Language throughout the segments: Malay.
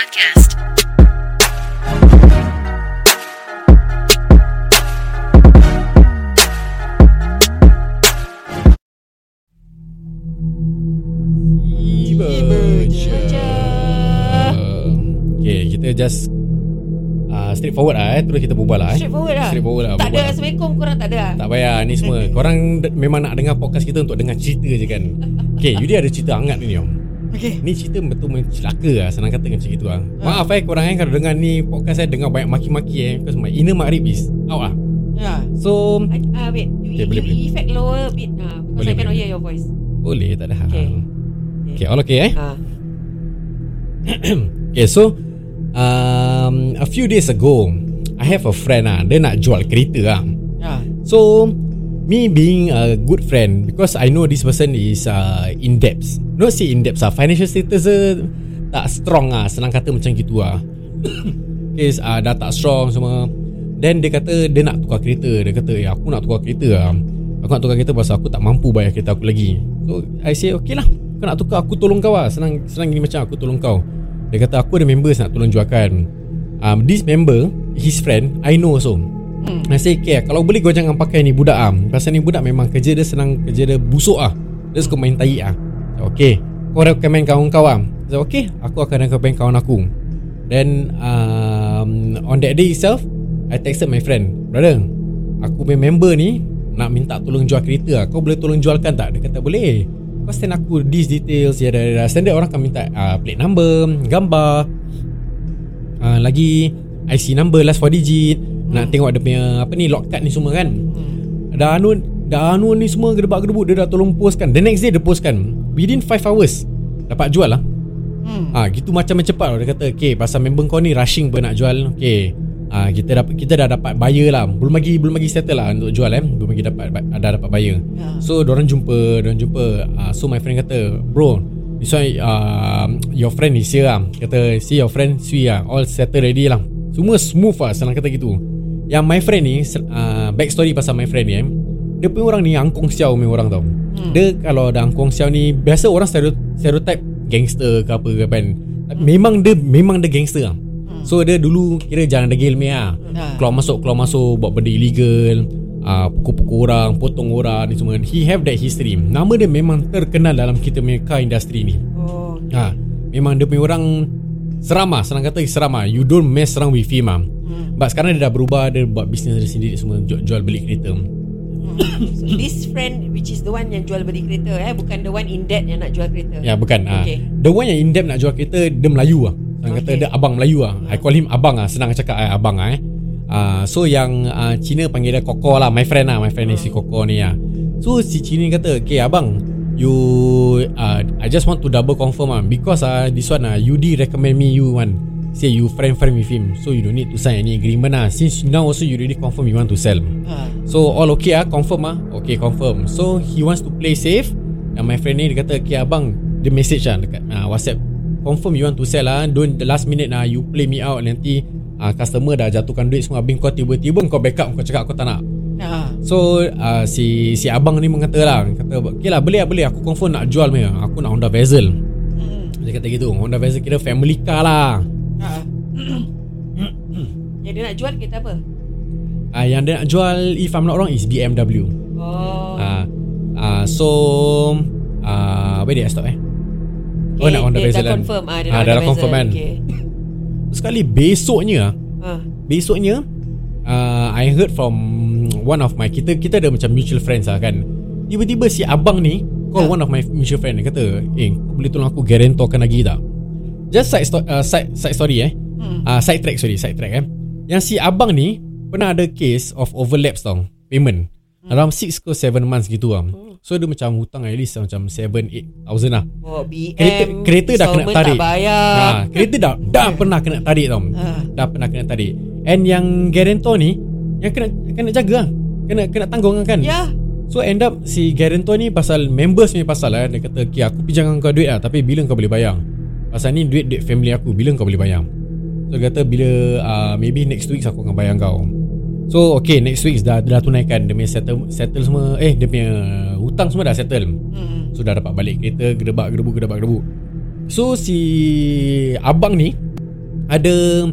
Podcast. Tiba je. je. Okay, kita just uh, straight forward lah eh. Terus kita berbual lah eh. Straight forward lah Straight forward lah. Tak ada berbual lah. Assalamualaikum korang tak ada lah Tak payah ni semua. Korang d- memang nak dengar podcast kita untuk dengar cerita je kan. Okay, Yudi ada cerita hangat ni om. Okay Ni cerita betul mencelaka lah Senang kata macam itu lah. Maaf eh korang eh Kalau dengar ni podcast saya Dengar banyak maki-maki eh Because my inner makrib is out lah. Ya. So I- Ah wait You, Okay, boleh, you boleh. effect lower a bit ah, Because Boleh, I cannot boleh. hear your voice. Boleh tak ada hal. Okay. Okay all okay eh? Ah. Okay so um, A few days ago I have a friend lah. Dia nak jual kereta lah. Ya. So Me being a good friend Because I know this person is uh, In depth. Not say in depth lah Financial status dia Tak strong lah Senang kata macam gitu lah Okay uh, Dah tak strong semua. Then dia kata Dia nak tukar kereta. Dia kata ya, Aku nak tukar kereta lah Aku nak tukar kereta Pasal aku tak mampu Bayar kereta aku lagi. So I say okay lah Kau nak tukar Aku tolong kau lah Senang senang gini macam Aku tolong kau. Dia kata aku ada members Nak tolong jualkan. Um, This member His friend I know also Hmm. I okay Kalau boleh kau jangan pakai ni budak ah. Pasal ni budak memang kerja dia senang Kerja dia busuk ah. Dia suka main tahi ah. Okay Kau recommend kawan kau ah. So, okay Aku akan recommend kawan aku Then um, On that day itself I texted my friend Brother Aku punya member ni Nak minta tolong jual kereta ah. Kau boleh tolong jualkan tak Dia kata boleh Kau send aku These details ya, dah, dah. Standard orang akan minta uh, Plate number Gambar uh, Lagi IC number Last 4 digit hmm. Nak tengok dia punya Apa ni Lock card ni semua kan? Hmm. Dah anu ni semua Gedebak-gedebuk Dia dah tolong postkan. The next day dia postkan Within 5 hours Dapat jual lah. Hmm. Ah, gitu macam cepat. Dia kata Okay pasal member kau ni Rushing pun nak jual Okay. Ah, kita dapat kita dah dapat buyer lah. Belum lagi belum lagi settle lah untuk jual eh. Belum lagi dapat ada dapat buyer. Ya. so orang jumpa orang jumpa. Uh, so my friend kata bro this one uh, your friend is here lah. Kata see your friend Sui lah. All settle ready lah. Semua smooth lah senang kata gitu yang my friend ni uh, back story pasal my friend ni eh. Dia punya orang ni angkong siau punya orang tau. Hmm. dia kalau ada angkong siau ni biasa orang stereo- stereotype gangster ke apa ke kan. Memang dia memang dia gangster lah So dia dulu kira jangan degil ni lah Ha. Keluar masuk keluar masuk buat benda illegal uh, Pukul-pukul orang, potong orang ni semua. He have that history. Nama dia memang terkenal dalam kita punya car industry ni. Oh. Ha, Memang dia punya orang Seram lah, senang kata seram lah You don't mess around with him lah hmm. But sekarang dia dah berubah Dia buat bisnes dia sendiri semua Jual, jual beli kereta. So, This friend Which is the one yang jual beli kereta eh Bukan the one in debt Yang nak jual kereta. Ya bukan. Ah. Okay. The one yang in depth nak jual kereta Dia Melayu lah kata Okay. dia abang Melayu lah I call him abang lah Senang cakap eh, abang lah eh. Uh, So yang uh, Cina panggil dia Koko lah. My friend lah My friend ni si Koko ni lah So si Cina kata Okay abang You uh, I just want to double confirm lah Because uh, this one uh, Yudi recommend me you one Say you friend-friend with him So you don't need to sign any agreement lah. Since now also you already confirm You want to sell. Ha. So all okay ah Confirm ah. Okay confirm. So he wants to play safe. And my friend ni Dia kata Okay abang Dia message lah Dekat uh, whatsapp. Confirm you want to sell lah Don't the last minute lah You play me out. Nanti uh, Customer dah jatuhkan duit semua. Habis kau tiba-tiba Kau backup Kau cakap kau tak nak. Ha. So uh, si si abang ni mengata lah Kata Okay lah boleh lah boleh Aku confirm nak jual punya. Aku nak Honda Vezel Hmm. Dia kata gitu. Honda Vezel kira family car lah Ha. Yang dia nak jual kereta apa uh, Yang dia nak jual If I'm not wrong Is BMW Oh Ah, ah, so ah, where did I stop eh? Oh nak Honda dia Vezel dah confirm ah, dia Ah, nak dah Honda confirm kan? okay. Sekali besoknya ha. Besoknya uh, I heard from One of my Kita kita ada macam mutual friends lah kan Tiba-tiba si abang ni Call Ya. one of my mutual friend Dia kata Eh kau boleh tolong aku Guarantorkan lagi tak Just side, sto- uh, side, side story eh? Hmm. uh, Side track sorry Side track eh? Yang si abang ni Pernah ada case Of overlaps tau Payment. Hmm. Around 6 ke 7 months gitu lah So dia macam hutang at least Macam 7-8 thousand lah. Oh BM Kereta, kereta dah kena tarik tak bayar. Ha, Kereta dah Dah pernah kena tarik tau Ha. Dah pernah kena tarik. And yang guarantor ni Yang kena kena jaga lah Kena kena tanggung kan? Ya. So end up Si guarantor ni Pasal members ni pasal lah. Dia kata okay, Aku pinjamkan kau duit lah Tapi bila kau boleh bayar Pasal ni duit duit family aku Bila kau boleh bayar? So dia kata bila uh, Maybe next week Aku akan bayar kau. So okay next week dah, dah tunaikan. Dia punya settle, settle semua Eh dia punya Hutang semua dah settle. Hmm. So dah dapat balik kereta Gedebak gedebu gedebak gedebu So si Abang ni ada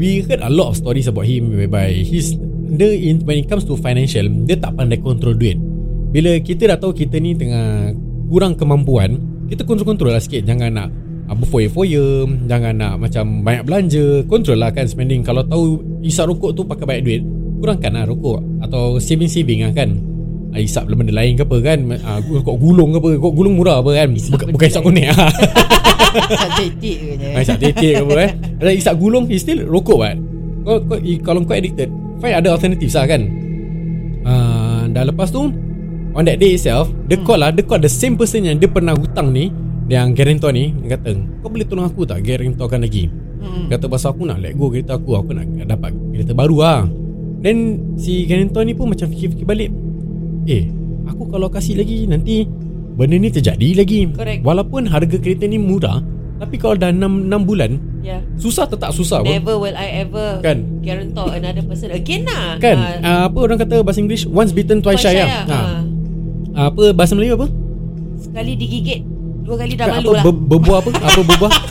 we heard a lot of stories about him whereby he's the in, when it comes to financial dia tak pandai kontrol duit. Bila kita dah tahu kita ni tengah kurang kemampuan kita kontrol-kontrol lah sikit. Jangan nak berfoya-foya jangan nak macam banyak belanja. Kontrol lah kan spending. Kalau tahu isap rokok tu pakai banyak duit kurangkan lah rokok. Atau saving-saving lah kan. Ah, Isap benda lain ke apa kan. Uh, Kok gulung ke apa. Kok gulung murah apa kan. Bukan, bukan isap konek lah Isap titik ke je. Ah, Isap titik ke apa eh. Dan isap gulung He still rokok kan kau, kau, Kalau kau addicted Find ada alternatives lah kan. Uh, Dan lepas tu On that day itself Dia call lah Dia call the same person Yang dia pernah hutang ni Yang guarantor ni Dia kata Kau boleh tolong aku tak? Guarantorkan lagi. Hmm. Kata pasal aku nak let go kereta aku Aku nak dapat kereta baru lah Then Si guarantor ni pun macam fikir-fikir balik. Eh Aku kalau kasih lagi Nanti Benda ni terjadi lagi. Correct. Walaupun harga kereta ni murah Tapi kalau dah 6, 6 bulan Ya. Susah tetap susah pun Never will I ever Kan? Guarantor another person Again lah. Kan? Ah, uh, Apa orang kata bahasa Inggeris Once bitten twice shy lah ha. Ah. Uh, Apa bahasa Melayu apa? Sekali digigit Dua kali dah malu apa, lah. ber, Berbuah apa? Apa berbuah?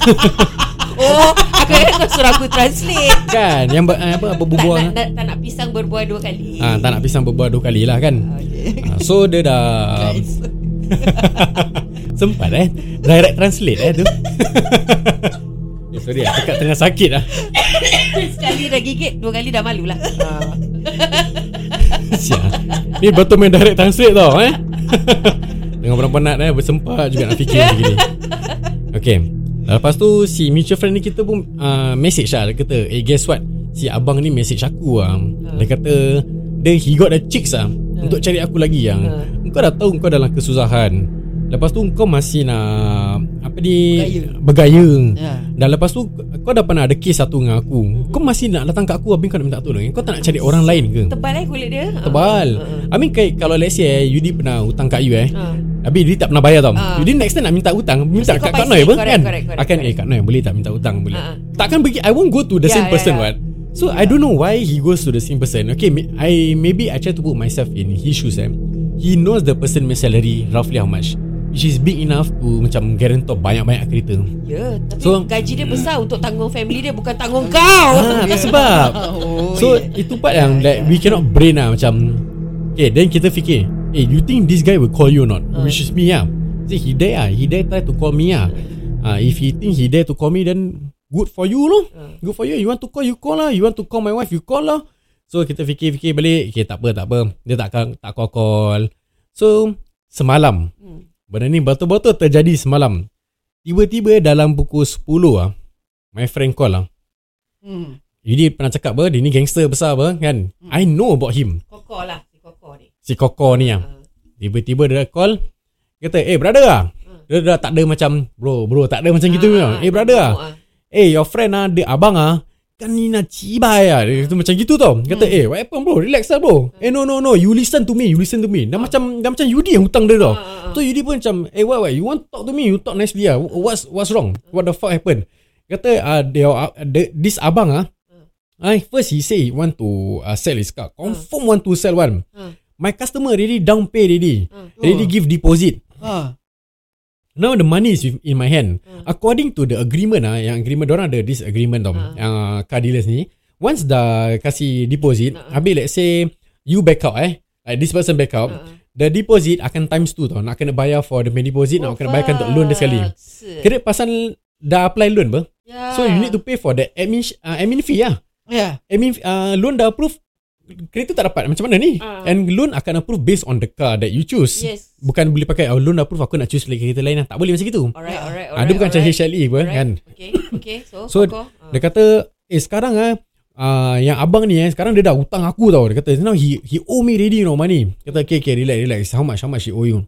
Oh Aku ingat kau suruh aku translate. Kan Yang ber, apa, apa tak, berbuah? nak, nak, tak nak pisang berbuah dua kali. Ah, tak nak pisang berbuah dua kali lah kan? Okay. ah, So dia dah. Sempat eh? Direct translate eh tu? Eh, Sorry lah Tekak tengah sakit lah Sekali dah gigit Dua kali dah malu lah. Ah. Ni betul main direct translate tau eh Tengah penat-penat eh Bersempat juga nak fikir macam gini. Okay Lepas tu Si mutual friend ni kita pun uh, Message lah. Dia kata Eh guess what? Si abang ni message aku lah Dia kata Dia he got the chicks lah Untuk cari aku lagi yang Kau dah tahu kau dalam kesusahan. Lepas tu kau masih nak Apa ni Bergaya. Bergaya. Ya. Dan lepas tu Kau dah pernah ada kes satu dengan aku. Kau masih nak datang kat aku Habis kau nak minta tolong Kau tak nak cari orang lain ke? Tebal eh kulit dia? Tebal. Ah. I mean Kalau let's say eh, Yudi pernah hutang kat you eh? Ah. Habis dia tak pernah bayar tau. Ah. Yudi next time nak minta hutang Minta Mesti kat Kak. Noi apa? Correct, kan? correct, correct, Akan eh correct. Kak Noi boleh tak minta hutang? Boleh. Ah, ah. Takkan pergi I won't go to the Yeah, same yeah, person yeah. what? So I don't know why He goes to the same person. Okay I Maybe I try to put myself In his shoes eh. He knows the person my salary Roughly how much Which is big enough To macam guarantor Banyak-banyak kereta. Ya Tapi So- gaji dia besar Untuk tanggung family dia Bukan tanggung kau. Ah, tak sebab. Oh, So yeah. itu part yang like, We cannot brain lah Macam Okay then kita fikir Eh you think this guy will call you or not? Ah. Which is me lah See he dare lah He dare try to call me lah uh, If he think he dare to call me Then Good for you loh Ah. Good for you. You want to call you call lah. You want to call my wife You call lah. So kita fikir-fikir balik. Okay tak apa tak apa. Dia tak tak call-call So Semalam. Hmm. Benda ni betul-betul terjadi semalam. Tiba-tiba dalam pukul 10 lah My friend call lah Hmm. Jadi pernah cakap apa? Dia ni gangster besar apa kan? Hmm. I know about him. Kokor lah Si Koko ni lah Ah. Tiba-tiba dia call Kata eh brother lah Dia dah tak ada macam Bro bro tak ada macam gitu. Ah, ah, Eh brother lah ah. Eh your friend lah Dia abang lah Kan ni nak cibai lah Dia kata macam gitu tau. Kata Hmm. eh what happened bro? Relax lah bro. Eh no no no You listen to me You listen to me. Dah macam Dah macam Yudi yang hutang dia tau. Ah, ah, ah. So Yudi pun macam Eh what what? You want talk to me? You talk nicely lah What's what's wrong? What the fuck happened? Kata uh, dia, uh, the, This abang ah I first he say he want to uh, sell his car. Confirm want to sell one. Hmm. My customer already down pay already. Hmm. Already give deposit. Ha. Now the money is in my hand. Hmm. According to the agreement ah, yang agreement orang ada this agreement tau. Hmm. Yang uh, car dealers ni, once dah kasih deposit, Hmm. habis let's say you back out eh, like this person back out, Hmm. the deposit akan times 2 tau. Nak kena bayar for the main deposit, nak kena bayarkan untuk loan dia sekali. Kira pasal dah apply loan ber. Ya. So you need to pay for the admin uh, admin fee lah. Ya. admin uh, loan dah approve kereta tak dapat. Macam mana ni? Ah. and loan akan approve based on the car that you choose. Yes. Bukan boleh pakai oh, loan approve aku nak choose lagi kereta lain lah. Tak boleh macam gitu. Alright alright ah, dia bukan macam alright. HLE pun Alright. kan? Okay Okay. So, So. Ah. dia kata eh sekarang ah uh, yang abang ni eh sekarang dia dah hutang aku tau. Dia kata now he he owe me ready you know money. Kata okay okay relax relax. How much how much he owe you?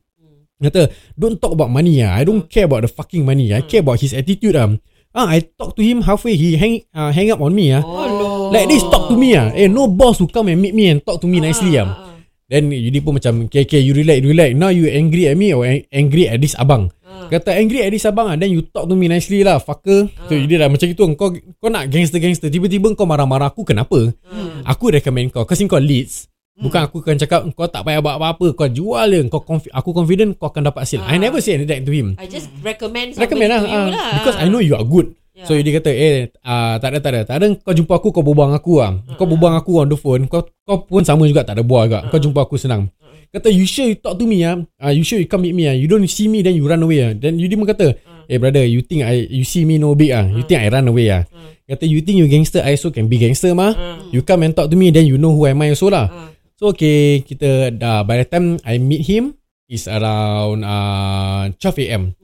Dia kata don't talk about money ah. I don't care about the fucking money I care about his attitude ah. Ah I talk to him halfway he hang uh, hang up on me ah. Oh. Like this talk to me ah. Eh no boss who come and meet me and talk to me nicely ah. ah, ah. Then Yudi pun macam okay, okay you relax relax. Now you angry at me or ang- angry at this abang. Ah. Kata angry at this abang ah. Then you talk to me nicely lah fucker. So Yudi dah macam itu kau kau nak gangster-gangster tiba-tiba kau marah-marah aku kenapa? Hmm. Aku recommend kau kasi kau leads. Bukan aku akan cakap kau tak payah buat apa-apa kau jual je kau confi- aku confident kau akan dapat sale. I Ah. never say that to him. I just recommend Recommend lah, to you ah. lah Because I know you are good So Yudi kata Eh uh, tak ada tak ada. Tak ada kau jumpa aku Kau berbual dengan aku lah Kau berbual dengan aku on the phone Kau kau pun sama juga Tak ada bual juga. Kau jumpa aku senang. Kata you sure you talk to me ah. Uh, you sure you come meet me ah. You don't see me then you run away ah. Then Yudi pun kata Eh brother you think I You see me no big ah. You think I run away ah. Kata you think you gangster? I also can be gangster mah You come and talk to me Then you know who am I also lah. So okay Kita dah By the time I meet him Is around uh, 12am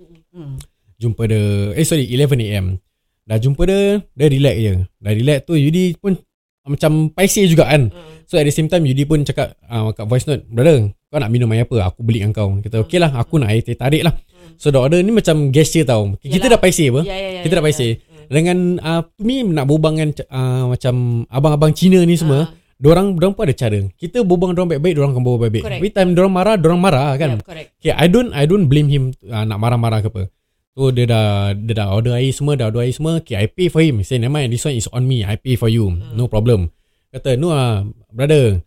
Jumpa dia Eh sorry 11am Dah jumpa dia Dia relax je. Dah relax tu Yudi pun Macam paiseh juga kan. So at the same time Yudi pun cakap uh, Kat voice note Brother Kau nak minum air apa? Aku beli dengan kau Kita okay lah Aku nak air teh tarik lah. So the order ni macam gesture tau. Kita Yalah. dah paiseh apa? Ya, ya, ya, Kita dah ya, paiseh. ya. Dengan uh, To me nak berbual dengan uh, Macam Abang-abang Cina ni semua Ah. Diorang, diorang pun ada cara. Kita berbual dengan diorang baik-baik Diorang akan berbual baik-baik. Every time diorang marah Diorang marah kan? Yeah, correct. Okay, I don't I don't blame him uh, nak marah-marah ke apa. So dia dah dia dah order air semua, dah order air semua. Okay, I pay for him. Say, never mind, this one is on me. I pay for you. No problem. Kata, no ah, brother.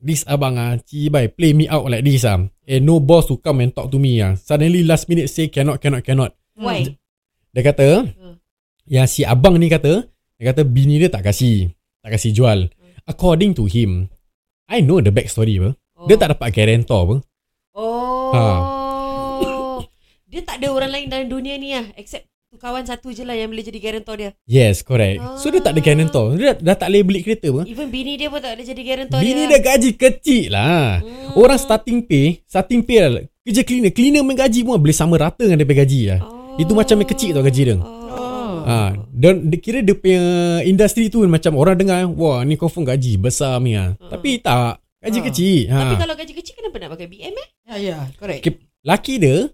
This abang ah, cibai play me out like this ah. Eh, no boss to come and talk to me ah. Suddenly last minute say cannot, cannot, cannot. Why? Dia kata, Hmm. yang si abang ni kata, dia kata bini dia tak kasih. Tak kasih jual. According to him, I know the backstory apa. Dia tak dapat guarantor apa. Oh. Ha. Dia tak ada orang lain dalam dunia ni lah except tu kawan satu je lah yang boleh jadi guarantor dia. Yes, correct. So dia tak ada guarantor. Dia dah, dah tak boleh beli kereta apa. Even bini dia pun tak ada jadi guarantor Bini dia. dia gaji kecil lah. Hmm. Orang starting pay, starting pay lah. Kerja cleaner. Cleaner main gaji pun boleh sama rata dengan dia gaji lah. Oh. Itu macam yang kecil tau gaji dia. Oh. Ha, dan dia kira dia punya industri tu macam orang dengar, wah ni confirm gaji besar ni lah. Tapi tak. Gaji Ha. kecil. Ha. Tapi kalau gaji kecil kenapa nak pakai BM eh? Ya, ya, correct. Okay, laki dia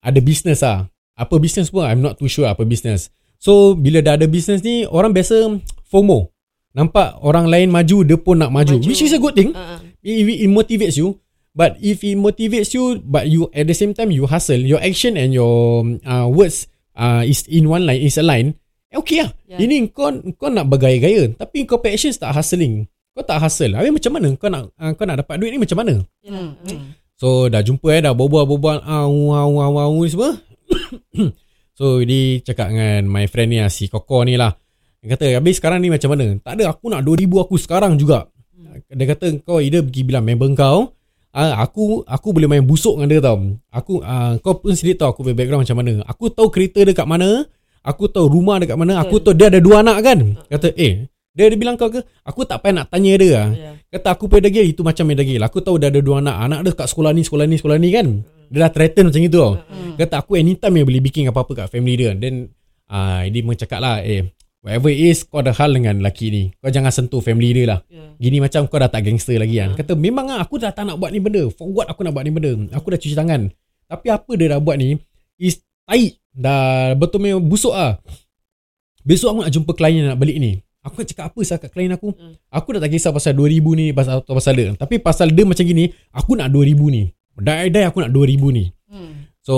ada business lah. Apa business pun I'm not too sure apa business. So bila dah ada business ni orang biasa FOMO. Nampak orang lain maju dia pun nak maju, Maju. which is a good thing. Uh, It, it, it motivates you. But if it motivates you but you at the same time you hustle, your action and your uh, words uh, is in one line, is a line. eh, Okay lah. Yeah. Ini kau kau nak bergaya-gaya tapi kau punya actions tak hustling. Kau tak hustle. Habis macam mana kau nak uh, kau nak dapat duit ni macam mana? yalah. Hmm, hmm. So dah jumpa eh dah berbual-berbual au au au au ni semua. so dia cakap dengan my friend ni lah, si Koko ni lah. Dia kata habis sekarang ni macam mana? Tak ada aku nak 2000 aku sekarang juga. Dia kata kau either pergi bilang member kau Ah, aku aku boleh main busuk dengan dia tau. Aku ah, kau pun sendiri tahu aku punya background macam mana. Aku tahu kereta dia kat mana. Aku tahu rumah dia kat mana. Aku tahu dia ada dua anak kan. Kata eh dia ada bilang kau ke? Aku tak payah nak tanya dia. lah. Ya. Kata aku punya degil itu macam main degil. Aku tahu dia ada dua anak. Anak dia kat sekolah ni, sekolah ni, sekolah ni kan. Dia dah threaten macam itu tau. Kata aku anytime yang boleh bikin apa-apa kat family dia. Then ah dia mencakap lah eh whatever it is kau ada hal dengan lelaki ni. Kau jangan sentuh family dia lah. Ya. Gini macam kau dah tak gangster lagi kan. Kata memang lah aku dah tak nak buat ni benda. For what aku nak buat ni benda. Aku dah cuci tangan. Tapi apa dia dah buat ni is tai. Dah betul memang busuk ah. Besok aku nak jumpa klien nak balik ni. Aku nak cakap apa sah kat klien aku? Hmm. Aku dah tak kisah pasal 2000 ni pasal atau pasal dia. Tapi pasal dia macam gini, aku nak 2000 ni. Die-die aku nak 2000 ni. Hmm. So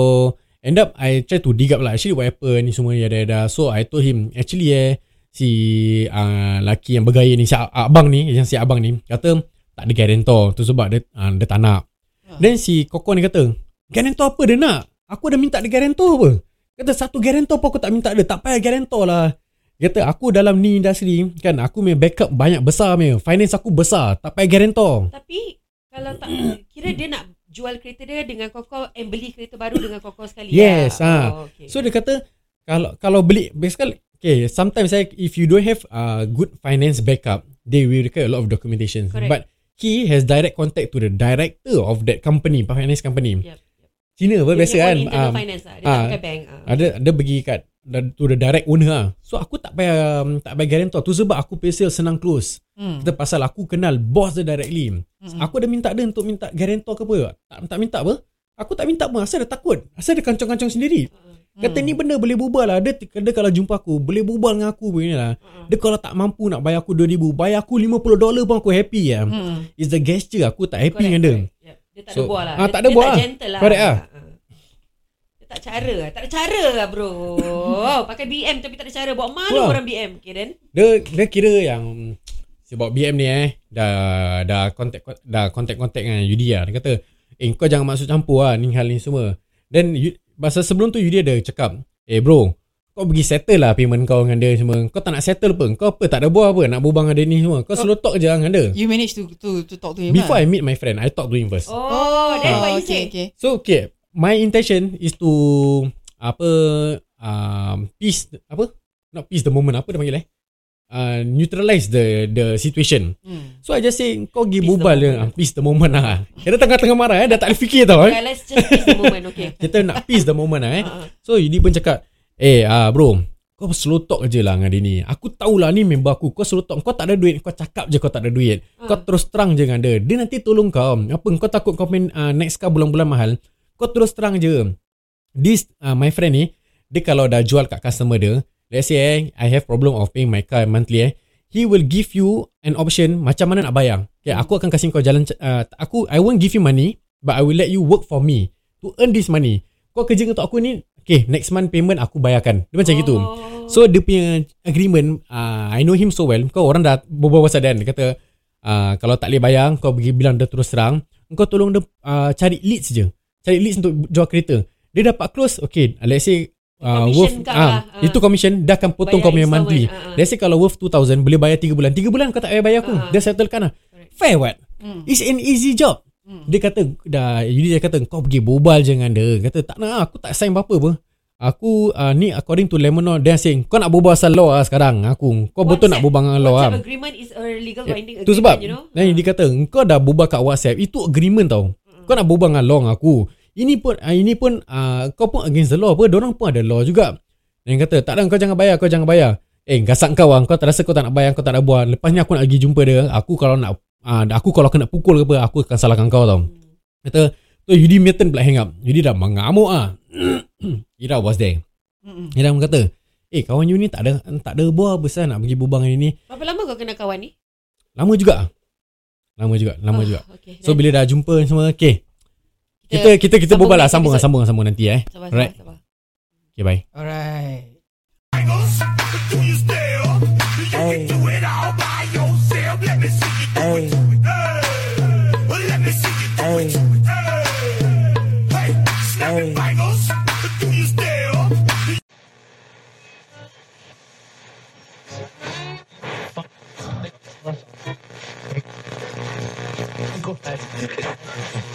end up I try to dig up lah actually what happened ni semua yada yada. So I told him actually eh si uh, laki yang bergaya ni si abang ni yang si abang ni kata tak ada guarantor tu sebab dia uh, dia tak nak. Then si Koko ni kata guarantor apa dia nak? Aku dah minta dia guarantor apa? Kata satu guarantor pun aku tak minta dia. Tak payah guarantor lah. Dia Kata aku dalam ni industri kan aku punya backup banyak besar punya. Finance aku besar. Tak payah guarantor. Tapi kalau tak kira dia nak jual kereta dia dengan Koko and beli kereta baru dengan Koko sekali. Yes, lah. ah. Oh, okay. So dia kata kalau kalau beli basically okay sometimes I, if you don't have uh, good finance backup they will require a lot of documentation Correct. but he has direct contact to the director of that company finance company Yep. Cina apa Dia biasa kan Ah, finance lah. Dia ah. tak pakai bank. ah. ada ada pergi kat to the direct owner lah. So aku tak payah tak payah guarantor tu sebab aku pay sale senang close. Hmm. Kita pasal aku kenal boss dia directly. Hmm. Aku dah minta dia untuk minta guarantor ke apa? Tak tak minta apa? Aku tak minta pun Asal dia takut Asal dia kancang-kancang sendiri Kata ni benda boleh berbual lah dia, dia kalau jumpa aku Boleh berbual dengan aku begini lah Dia kalau tak mampu nak bayar aku 2000 Bayar aku 50 dolar pun aku happy lah Hmm. It's the gesture Aku tak happy Correct, dengan dia correct. Yep. Dia tak So, ada buah lah. ah, dia, tak ada dia buah tak lah. gentle lah. Correct lah. Ah, ah. Dia tak cara lah. Tak ada cara lah bro. Pakai BM tapi tak ada cara. Bawa malu Wah. orang BM. Okay then. Dia dia kira yang sebab BM ni eh dah dah contact dah contact contact dengan Yudi lah. Dia kata, "Eh kau jangan masuk campur lah ni hal ni semua." Then you, masa sebelum tu Yudi ada cakap, "Eh bro, Kau pergi settle lah payment kau dengan dia semua Kau tak nak settle pun Kau apa tak ada buah apa Nak berbual dengan dia ni semua Kau slow talk je dengan dia You manage to to to talk to him Before lah. I meet my friend I talk to him first Oh, then what oh, you say? okay, okay. So okay My intention is to Apa um, Peace Apa? Not peace the moment Apa dia panggil eh? Uh, Neutralize the the situation. Hmm. So I just say Kau pergi Peace the bubal je. moment. ah, Peace the moment lah. Kira tengah-tengah marah eh? Dah tak boleh fikir tau eh? Okay, let's just peace the moment, okay. Kita nak peace the moment lah eh? Uh-uh. So Yudi pun cakap Eh ah bro Kau slow talk je lah dengan dia ni. Aku tahulah ni member aku Kau slow talk. Kau tak ada duit Kau cakap je kau tak ada duit. Kau Ah. terus terang je dengan dia. Dia nanti tolong kau. Apa kau takut kau main uh, next car bulan-bulan mahal Kau terus terang je. This uh, my friend ni Dia kalau dah jual kat customer dia Let's say eh I have problem of paying my car monthly eh He will give you an option Macam mana nak bayar. Okay, Aku akan kasih kau jalan uh, Aku I won't give you money But I will let you work for me To earn this money. Kau kerja untuk aku ni Okay next month payment aku bayarkan. Dia macam gitu. Oh. So dia punya agreement uh, I know him so well. Kau orang dah berbual pasal dia Dia kata uh, Kalau tak boleh bayar Kau pergi bilang dia terus terang Kau tolong dia uh, Cari leads je Cari leads untuk jual kereta. Dia dapat close Okay let's say uh, worth, ah, lah, ah. Itu commission Dia akan potong kau punya monthly. ah, ah. Let's say kalau worth 2,000 Boleh bayar 3 bulan. 3 bulan kau tak payah bayar aku. Dia settlekan lah. Correct. Fair what? Hmm. It's an easy job. Dia kata dah Yudi dia kata Kau pergi bobal je dengan dia. Kata tak nak Aku tak sign apa-apa apa Aku uh, ni according to Lemon Law Dia saying Kau nak berbual pasal law lah sekarang. Aku Kau betul nak berbual dengan law WhatsApp lah agreement is a legal Ya, binding Tu agreement, sebab you know. Dan dia kata Kau dah berbual kat WhatsApp Itu agreement tau Kau nak berbual dengan law dengan aku. Ini pun uh, Ini pun uh, Kau pun against the law apa? Diorang pun ada law juga. Dan dia kata Tak ada kau jangan bayar Kau jangan bayar. Eh gasak kau lah Kau tak rasa kau tak nak bayar Kau tak nak buat. Lepas ni aku nak pergi jumpa dia. Aku kalau nak uh, Aku kalau kena pukul ke apa Aku akan salahkan kau tau. Kata Tu Yudi Milton pula hang up. Yudi dah mengamuk ah. Ira was there. Mm-mm. Ira kata Eh kawan you ni tak ada Tak ada buah besar Nak pergi dengan ini Berapa lama kau kenal kawan ni? Lama juga Lama juga, lama oh, juga. Okay. So bila dah jumpa semua, okey. Kita kita kita berbual lah sambung sambung sambung nanti eh. Sabar, sabar, sabar. Okay, bye. Alright. Hey. hey. Okay.